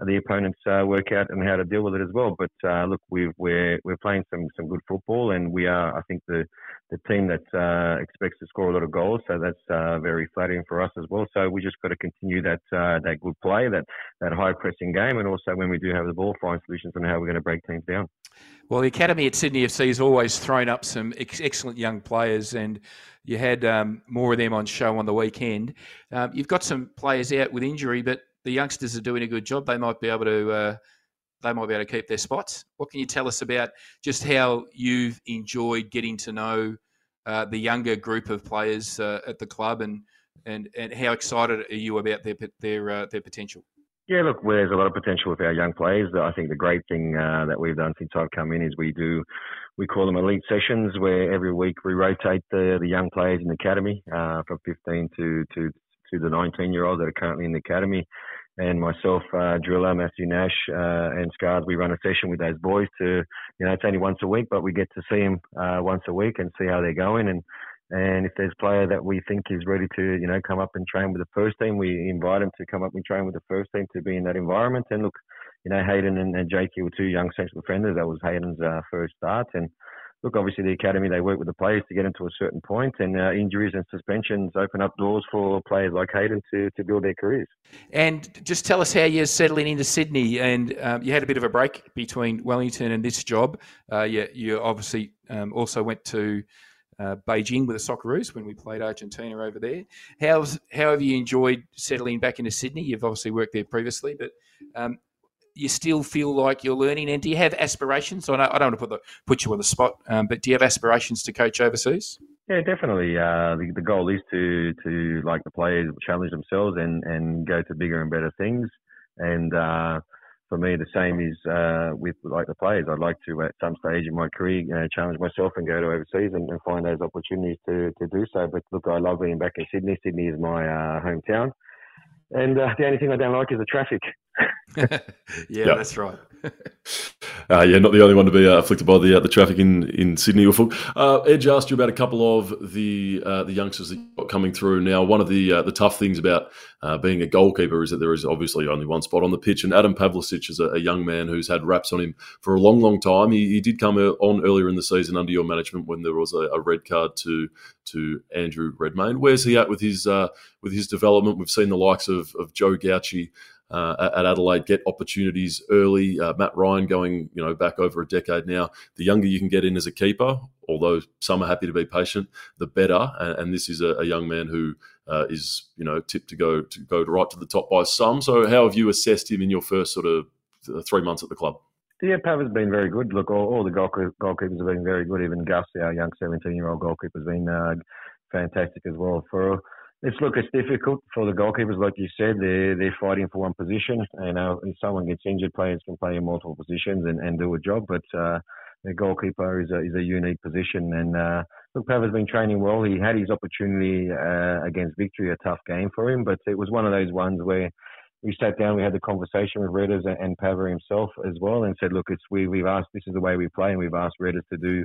the opponents uh, work out and how to deal with it as well. But uh, look, we are we're, we're playing some, some good football, and we are, I think, the the team that uh, expects to score a lot of goals. So that's uh, very flattering for us as well. So we just got to continue that uh, that good play, that that high pressing game, and also when we do have the ball, find solutions on how we're going to break teams down. Well, the academy at Sydney FC has always thrown up some ex- excellent young players, and you had um, more of them on show on the weekend. Um, you've got some players out with injury, but the youngsters are doing a good job. They might be able to uh, they might be able to keep their spots. What can you tell us about just how you've enjoyed getting to know uh, the younger group of players uh, at the club, and, and and how excited are you about their their uh, their potential? Yeah, look, there's a lot of potential with our young players. I think the great thing uh, that we've done since I've come in is we do, we call them elite sessions, where every week we rotate the the young players in the academy uh, from 15 to to to the 19 year olds that are currently in the academy and myself, uh, Driller, Matthew Nash, uh, and Scars, we run a session with those boys to, you know, it's only once a week, but we get to see them uh, once a week and see how they're going. And and if there's a player that we think is ready to, you know, come up and train with the first team, we invite them to come up and train with the first team to be in that environment. And look, you know, Hayden and, and Jakey were two young central defenders. That was Hayden's uh, first start, and look, obviously the academy they work with the players to get them to a certain point, and uh, injuries and suspensions open up doors for players like Hayden to, to build their careers. And just tell us how you're settling into Sydney, and um, you had a bit of a break between Wellington and this job. Uh, you, you obviously um, also went to. Uh, Beijing with the Socceroos when we played Argentina over there. How's how have you enjoyed settling back into Sydney? You've obviously worked there previously, but um, you still feel like you're learning? And do you have aspirations? I, I don't want to put, the, put you on the spot, um, but do you have aspirations to coach overseas? Yeah, definitely. Uh, the, the goal is to, to like the players challenge themselves and, and go to bigger and better things. And uh, for me, the same is uh, with like the players. I'd like to, at some stage in my career, know, challenge myself and go to overseas and, and, find those opportunities to, to do so. But look, I love being back in Sydney. Sydney is my uh, hometown. And uh, the only thing I don't like is the traffic. yeah, yep. that's right. uh, yeah, not the only one to be uh, afflicted by the uh, the traffic in, in Sydney. Uh, Edge asked you about a couple of the uh, the youngsters that got coming through. Now, one of the uh, the tough things about being a goalkeeper is that there is obviously only one spot on the pitch, and Adam Pavlesic is a, a young man who's had raps on him for a long, long time. He, he did come on earlier in the season under your management when there was a, a red card to to Andrew Redmayne. Where's he at with his with his development? We've seen the likes of, of Joe Gauci uh, at Adelaide get opportunities early. Uh, Matt Ryan going, you know, back over a decade now. The younger you can get in as a keeper, although some are happy to be patient, the better. And, and this is a, a, young man who uh, is, you know, tipped to go to go right to the top by some. So, how have you assessed him in your first sort of uh, three months at the club? Yeah, Pav has been very good. Look, all, all the goalkeepers have been very good. Even Gus, our young 17-year-old goalkeeper, has been uh, fantastic as well. For it's look, it's difficult for the goalkeepers, like you said. They're they're fighting for one position. You know, if someone gets injured, players can play in multiple positions and, and do a job. But uh, the goalkeeper is a is a unique position. And uh, look, Pav has been training well. He had his opportunity uh, against Victory, a tough game for him, but it was one of those ones where we sat down, we had the conversation with Redders and, and Pava himself as well, and said, look, it's we we've asked this is the way we play, and we've asked Redders to do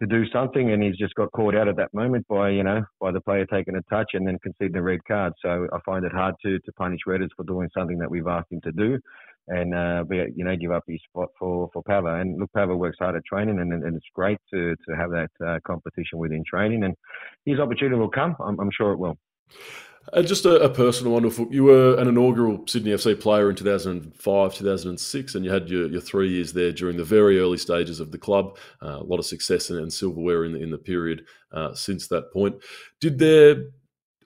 to do something, and he's just got caught out at that moment by you know by the player taking a touch and then conceding a red card. So I find it hard to to punish Redders for doing something that we've asked him to do, and uh, you know give up his spot for for Pava. And look, Pava works hard at training, and, and it's great to to have that uh, competition within training, and his opportunity will come. I'm, I'm sure it will. Uh, just a, a, personal one. You were an inaugural Sydney FC player in 2005, 2006, and you had your, your three years there during the very early stages of the club. Uh, a lot of success and, and silverware in the, in the period uh, since that point. Did there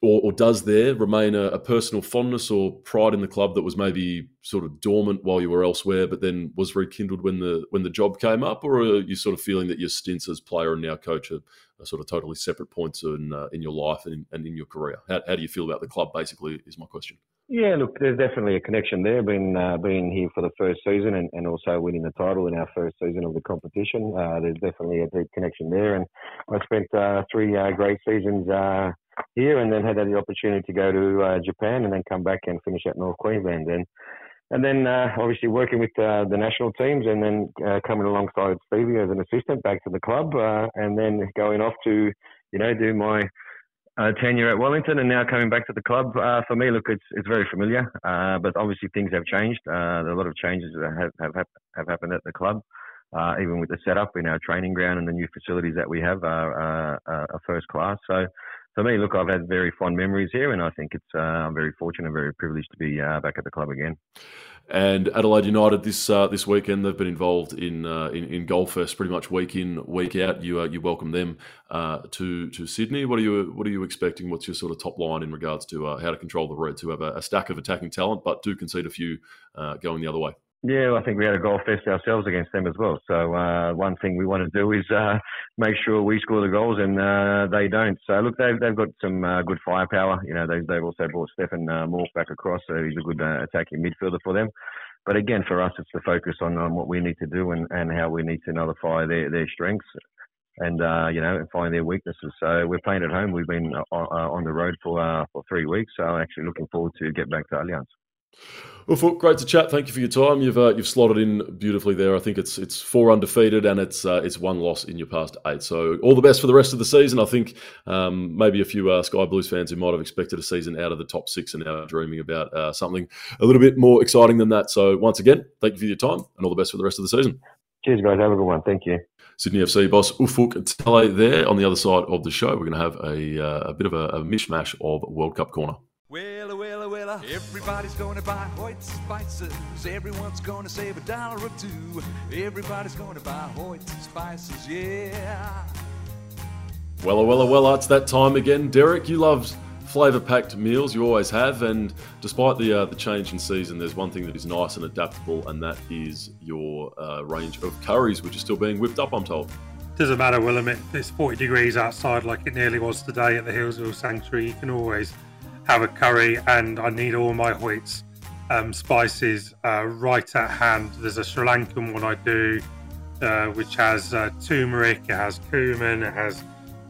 or, or, does there remain a, a, personal fondness or pride in the club that was maybe sort of dormant while you were elsewhere, but then was rekindled when the when the job came up, or are you sort of feeling that your stints as player and now coach are, sort of totally separate points in uh, in your life and in, and in your career? How, how, do you feel about the club? Basically, is my question. Yeah, look, there's definitely a connection there. Being uh, being here for the first season and, and also winning the title in our first season of the competition, uh, there's definitely a deep connection there. And I spent uh, three uh, great seasons uh, here and then had the opportunity to go to uh, Japan and then come back and finish at North Queensland. And and then uh, obviously working with uh, the national teams, and then uh, coming alongside Stevie as an assistant back to the club, uh, and then going off to you know do my uh, tenure at Wellington, and now coming back to the club. Uh, for me, look, it's it's very familiar, but obviously things have changed. a lot of changes have have have happened at the club. even with the setup in our training ground and the new facilities that we have are, are first class. So for me, look, I've had very fond memories here, and I think it's uh, I'm very fortunate and very privileged to be uh, back at the club again. And Adelaide United this uh, this weekend they've been involved in, uh, in in Golfest pretty much week in week out. You uh, you welcome them uh, to to Sydney. What are you what are you expecting? What's your sort of top line in regards to how to control the Reds, who have a, a, stack of attacking talent, but do concede a few going the other way? Yeah, I think we had a golf fest ourselves against them as well. So uh, one thing we want to do is uh, make sure we score the goals and uh, they don't. So look, they've they've got some uh, good firepower. You know, they've they've also brought Stefan uh, back across, so he's a good uh, attacking midfielder for them. But again, for us, it's the focus on, on what we need to do and, and how we need to nullify their, their strengths and uh, you know and find their weaknesses. So we're playing at home. We've been uh, on the road for uh, for three weeks, so I'm actually looking forward to get back to Allianz. Well, great to chat. Thank you for your time. You've uh, you've slotted in beautifully there. I think it's it's four undefeated and it's uh, it's one loss in your past eight. So all the best for the rest of the season. I think um, maybe a few uh, Sky Blues fans who might have expected a season out of the top six are now dreaming about uh, something a little bit more exciting than that. So once again, thank you for your time and all the best for the rest of the season. Cheers, guys. Have a good one. Thank you. Sydney FC boss Ufuk Talay there on the other side of the show. We're going to have a, uh, a bit of a, a mishmash of World Cup corner. Well, well, well, everybody's gonna buy Hoyt spices. Everyone's gonna save a dollar or two. Everybody's gonna buy Hoyt spices, yeah. Well, well, well, it's that time again. Derek, you love flavour packed meals, you always have. And despite the uh, the change in season, there's one thing that is nice and adaptable, and that is your uh, range of curries, which are still being whipped up, I'm told. Doesn't matter, Willem. It's 40 degrees outside like it nearly was today at the Healesville Sanctuary. You can always have a curry, and I need all my Hoyts um, spices uh, right at hand. There's a Sri Lankan one I do, uh, which has uh, turmeric, it has cumin, it has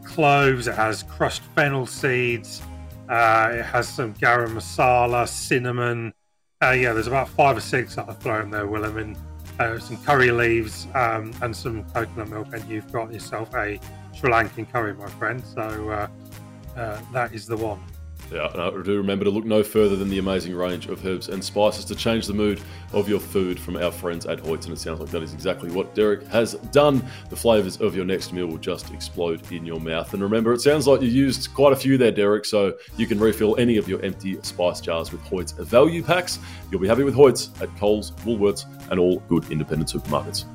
cloves, it has crushed fennel seeds, uh, it has some garam masala, cinnamon. Uh, yeah, there's about five or six that I throw in there, Willem, and uh, some curry leaves um, and some coconut milk, and you've got yourself a Sri Lankan curry, my friend. So that is the one. Yeah, I do remember to look no further than the amazing range of herbs and spices to change the mood of your food from our friends at Hoyts, and it sounds like that is exactly what Derek has done. The flavours of your next meal will just explode in your mouth. And remember, it sounds like you used quite a few there, Derek, so you can refill any of your empty spice jars with Hoyts value packs. You'll be happy with Hoyts at Coles, Woolworths, and all good independent supermarkets.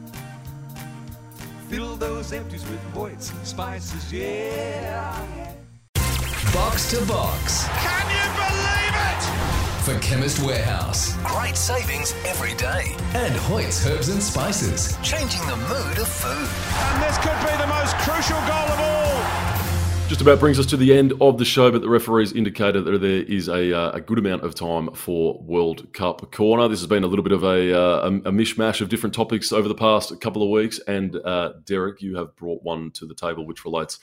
Fill those empties with Hoyts spices, yeah. Box to box. Can you believe it? For Chemist Warehouse. Great savings every day. And Hoyt's Herbs and Spices. Changing the mood of food. And this could be the most crucial goal of all. Just about brings us to the end of the show, but the referees indicated that there is a, uh, a good amount of time for World Cup Corner. This has been a little bit of a, uh, a, mishmash of different topics over the past couple of weeks, and uh, Derek, you have brought one to the table which relates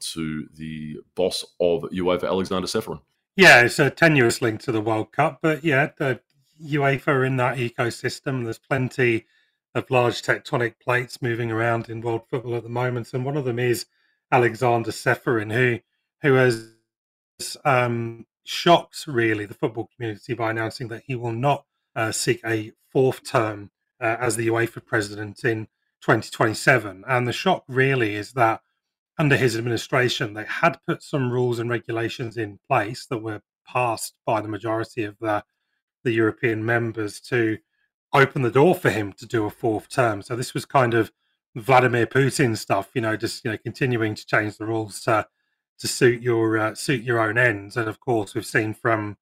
to the boss of UEFA, Alexander Ceferin. Yeah, it's a tenuous link to the World Cup, but yeah, the UEFA in that ecosystem. There's plenty of large tectonic plates moving around in world football at the moment, and one of them is Alexander Ceferin, who who has um, shocked really the football community by announcing that he will not uh, seek a fourth term uh, as the UEFA president in 2027. And the shock really is that under his administration, they had put some rules and regulations in place that were passed by the majority of the, the European members to open the door for him to do a fourth term. So this was kind of Vladimir Putin stuff, you know, just you know continuing to change the rules to to suit your uh, suit your own ends. And of course, we've seen from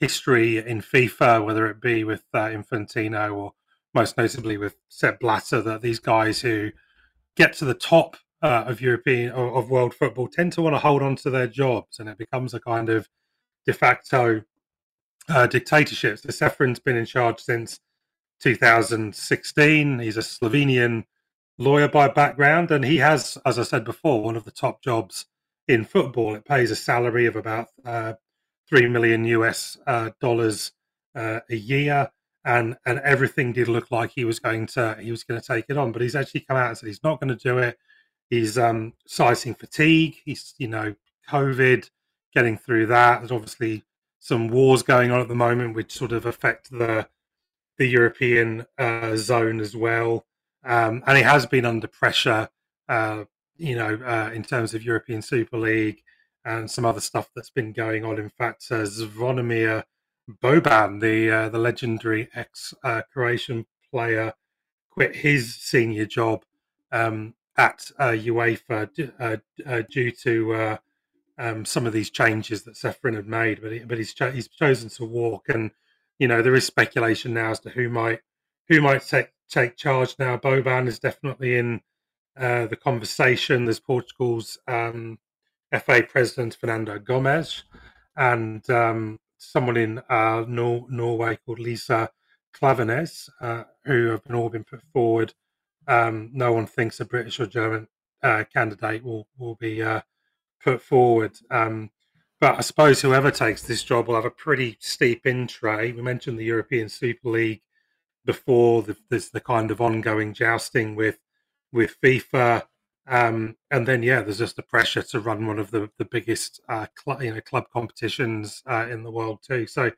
history in FIFA, whether it be with uh, Infantino or most notably with Sepp Blatter, that these guys who get to the top uh, of European of world football tend to want to hold on to their jobs, and it becomes a kind of de facto uh, dictatorship. So Ceferin's been in charge since 2016. He's a Slovenian lawyer by background, and he has, as I said before, one of the top jobs in football. It pays a salary of about uh, three million US uh, dollars uh, a year, and and everything did look like he was going to he was going to take it on. But he's actually come out and said he's not going to do it. He's um, citing fatigue. He's you know COVID, getting through that. There's obviously some wars going on at the moment, which sort of affect the the European uh, zone as well. Um, and he has been under pressure, uh, you know, uh, in terms of European Super League and some other stuff that's been going on. In fact, uh, Zvonimir Boban, the uh, the legendary ex uh, Croatian player, quit his senior job um, at uh, UEFA uh, due to um, some of these changes that Ceferin had made. But he, but he's cho- he's chosen to walk, and you know there is speculation now as to who might who might take take charge now. Boban is definitely in the conversation. There's Portugal's um, FA president Fernando Gomes, and um, someone in uh, Nor- Norway called Lise Klaveness, uh, who have been all been put forward. Um, no one thinks a British or German uh, candidate will will be uh, put forward. Um, but I suppose whoever takes this job will have a pretty steep in tray. We mentioned the European Super League before. The, there's the kind of ongoing jousting with with FIFA um, and then, yeah, there's just the pressure to run one of the the biggest uh, cl- you know club competitions uh, in the world too. So,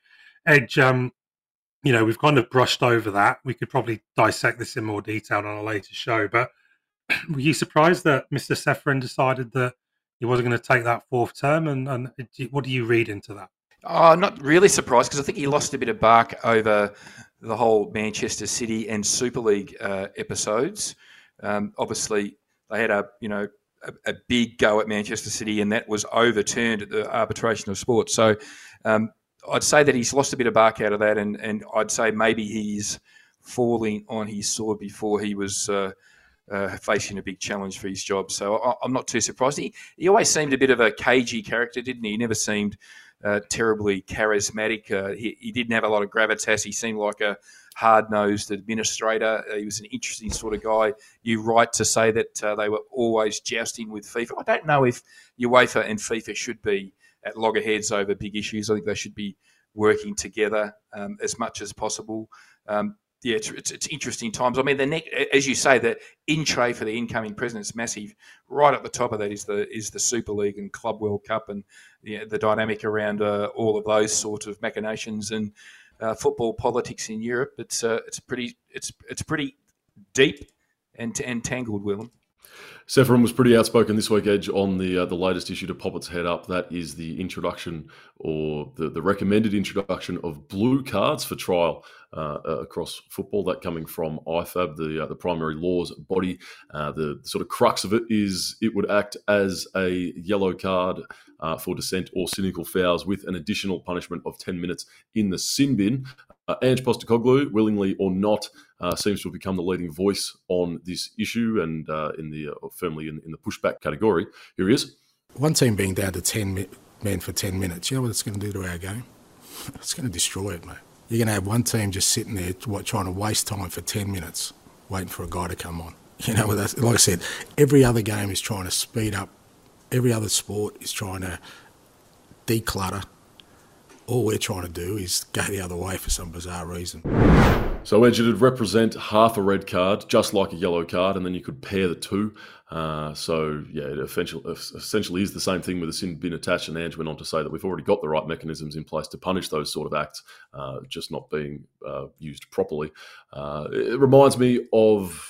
Edge, um, you know, we've kind of brushed over that. We could probably dissect this in more detail on a later show. But were you surprised that Mr. Ceferin decided that he wasn't going to take that fourth term? And, and what do you read into that? Oh, not really surprised because I think he lost a bit of bark over the whole Manchester City and Super League uh, episodes. Um, obviously, they had a you know a, big go at Manchester City, and that was overturned at the arbitration of sport. So um, I'd say that he's lost a bit of bark out of that, and and I'd say maybe he's falling on his sword before he was. Uh, uh, facing a big challenge for his job, so I, am not too surprised. He, he always seemed a bit of a cagey character, didn't he? He never seemed uh, terribly charismatic. Uh, he, he, didn't have a lot of gravitas. He seemed like a, hard nosed administrator. Uh, he was an interesting sort of guy. You're right to say that uh, they were always jousting with FIFA. I don't know if UEFA and FIFA should be at loggerheads over big issues. I think they should be working together um, as much as possible. Um, yeah, it's, it's, it's, interesting times. I mean, the next, as you say, the in tray for the incoming president is massive. Right at the top of that is the is the Super League and Club World Cup and the, the dynamic around uh, all of those sort of machinations and uh, football politics in Europe. It's uh, it's pretty it's it's pretty deep and, and tangled, Willem. Ceferin was pretty outspoken this week, Edge, on the uh, the latest issue to pop its head up. That is the introduction or the, the recommended introduction of blue cards for trial uh, across football. That coming from IFAB, the uh, the primary laws body. Uh, the sort of crux of it is it would act as a yellow card uh, for dissent or cynical fouls with an additional punishment of 10 minutes in the sin bin. Uh, Ange Postecoglou, willingly or not, uh, seems to have become the leading voice on this issue and uh, in the uh, firmly in, in, the pushback category. Here he is. One team being down to 10 men for 10 minutes, you know what it's going to do to our game? It's going to destroy it, mate. You're going to have one team just sitting there trying to waste time for 10 minutes waiting for a guy to come on. You know, like I said, every other game is trying to speed up. Every other sport is trying to declutter all we're trying to do is go the other way for some bizarre reason. So, Edge, it'd represent half a red card, just like a yellow card, and then you could pair the two. Uh, so, yeah, it essentially, essentially is the same thing with the sin bin attached. And Ange went on to say that we've already got the right mechanisms in place to punish those sort of acts, uh, just not being uh, used properly. Uh, it reminds me of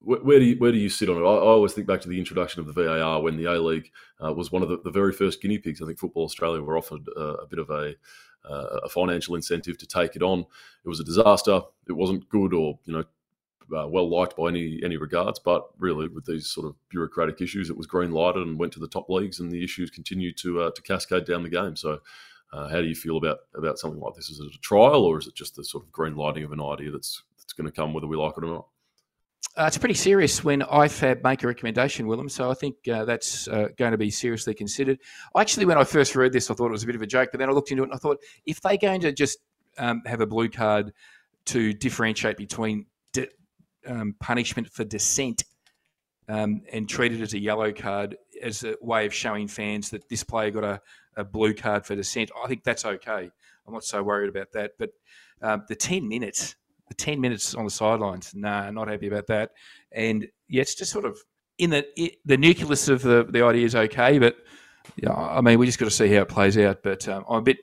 where do you where do you sit on it? I, I, always think back to the introduction of the VAR when the A League uh, was one of the, the, very first guinea pigs. I think Football Australia were offered uh, a bit of a uh, a financial incentive to take it on. It was a disaster. It wasn't good or you know uh, well liked by any any regards. But really, with these sort of bureaucratic issues, it was green lighted and went to the top leagues, and the issues continued to uh, to cascade down the game. So. Uh, how do you feel about, about something like this? Is it a trial, or is it just the sort of green lighting of an idea that's that's going to come whether we like it or not? Uh, it's pretty serious when IFAB make a recommendation, Willem. So I think uh, that's uh, going to be seriously considered. Actually, when I first read this, I thought it was a bit of a joke, but then I looked into it and I thought if they're going to just um, have a blue card to differentiate between di- um, punishment for dissent um, and treat it as a yellow card as a way of showing fans that this player got a, a blue card for dissent, I think that's okay. I'm not so worried about that. But um, the 10 minutes ten minutes on the sidelines. Nah, not happy about that. And yeah, it's just sort of in the the nucleus of the the idea is okay, but yeah, I mean, we just got to see how it plays out. But um, I'm a bit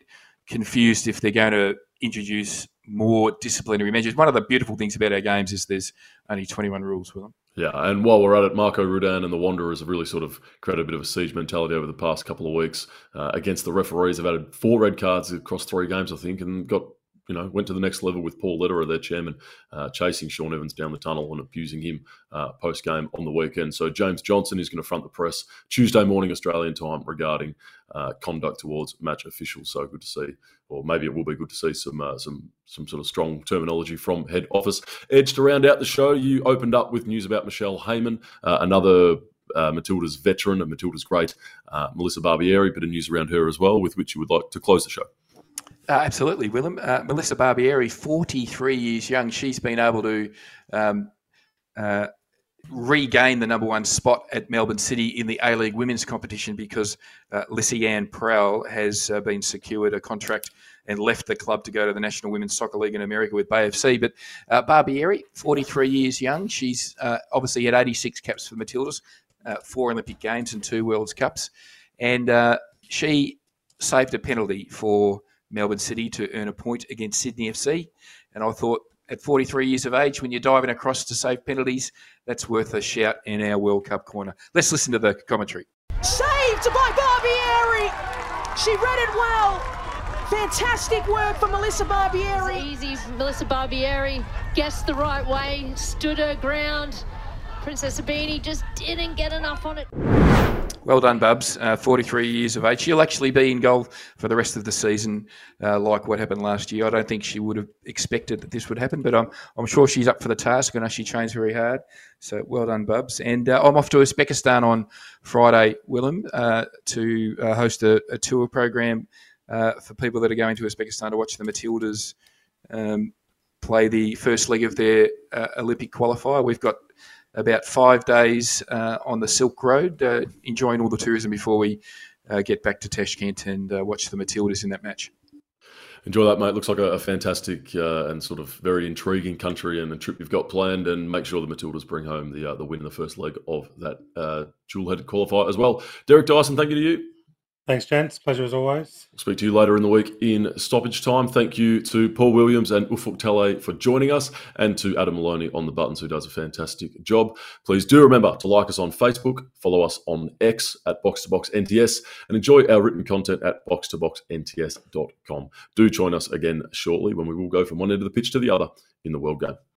confused if they're going to introduce more disciplinary measures. One of the beautiful things about our games is there's only 21 rules with them. Yeah, and while we're at it, Marco Rudan and the Wanderers have really sort of created a bit of a siege mentality over the past couple of weeks uh, against the referees. They've added four red cards across three games, I think, and got you know, went to the next level with Paul Lederer, their chairman, uh, chasing Shaun Evans down the tunnel and abusing him uh, post game on the weekend. So James Johnson is going to front the press Tuesday morning Australian time regarding uh, conduct towards match officials. So good to see, or maybe it will be good to see some uh, some some sort of strong terminology from head office. Edge to round out the show, you opened up with news about Michelle Heyman, uh, another uh, Matilda's veteran and Matilda's great, uh, Melissa Barbieri, bit of news around her as well, with which you would like to close the show. Uh, absolutely, Willem. Uh, Melissa Barbieri, 43 years young, she's been able to um, uh, regain the number one spot at Melbourne City in the A League women's competition because uh, Lissy Ann Prowell has uh, been secured a contract and left the club to go to the National Women's Soccer League in America with Bay FC. But uh, Barbieri, 43 years young, she's uh, obviously had 86 caps for Matildas, four Olympic Games and two World Cups. And she saved a penalty for Melbourne City to earn a point against Sydney FC. And I thought at 43 years of age, when you're diving across to save penalties, that's worth a shout in our World Cup corner. Let's listen to the commentary. Saved by Barbieri. She read it well. Fantastic work for Melissa Barbieri. easy. Melissa Barbieri guessed the right way, stood her ground. Princess Ibini just didn't get enough on it. Well done, Bubs. Uh, 43 years of age. She'll actually be in goal for the rest of the season, uh, like what happened last year. I don't think she would have expected that this would happen, but I'm, I'm sure she's up for the task. I know she trains very hard. So well done, Bubs. And uh, I'm off to Uzbekistan on Friday, Willem, uh, to uh, host a, a, tour program uh, for people that are going to Uzbekistan to watch the Matildas um, play the first leg of their Olympic qualifier. We've got about five days uh, on the Silk Road, uh, enjoying all the tourism before we uh, get back to Tashkent and watch the Matildas in that match. Enjoy that, mate. Looks like a, a fantastic and sort of very intriguing country and a trip you've got planned. And make sure the Matildas bring home the the win in the first leg of that dual-headed qualifier as well. Derek Dyson, thank you to you. Thanks, gents. Pleasure as always. I'll speak to you later in the week in stoppage time. Thank you to Paul Williams and Ufuk Talay for joining us and to Adam Maloney on the buttons, who does a fantastic job. Please do remember to like us on Facebook, follow us on X at Box to Box NTS, and enjoy our written content at Box to Box boxtoboxnts.com. Do join us again shortly when we will go from one end of the pitch to the other in the World Game.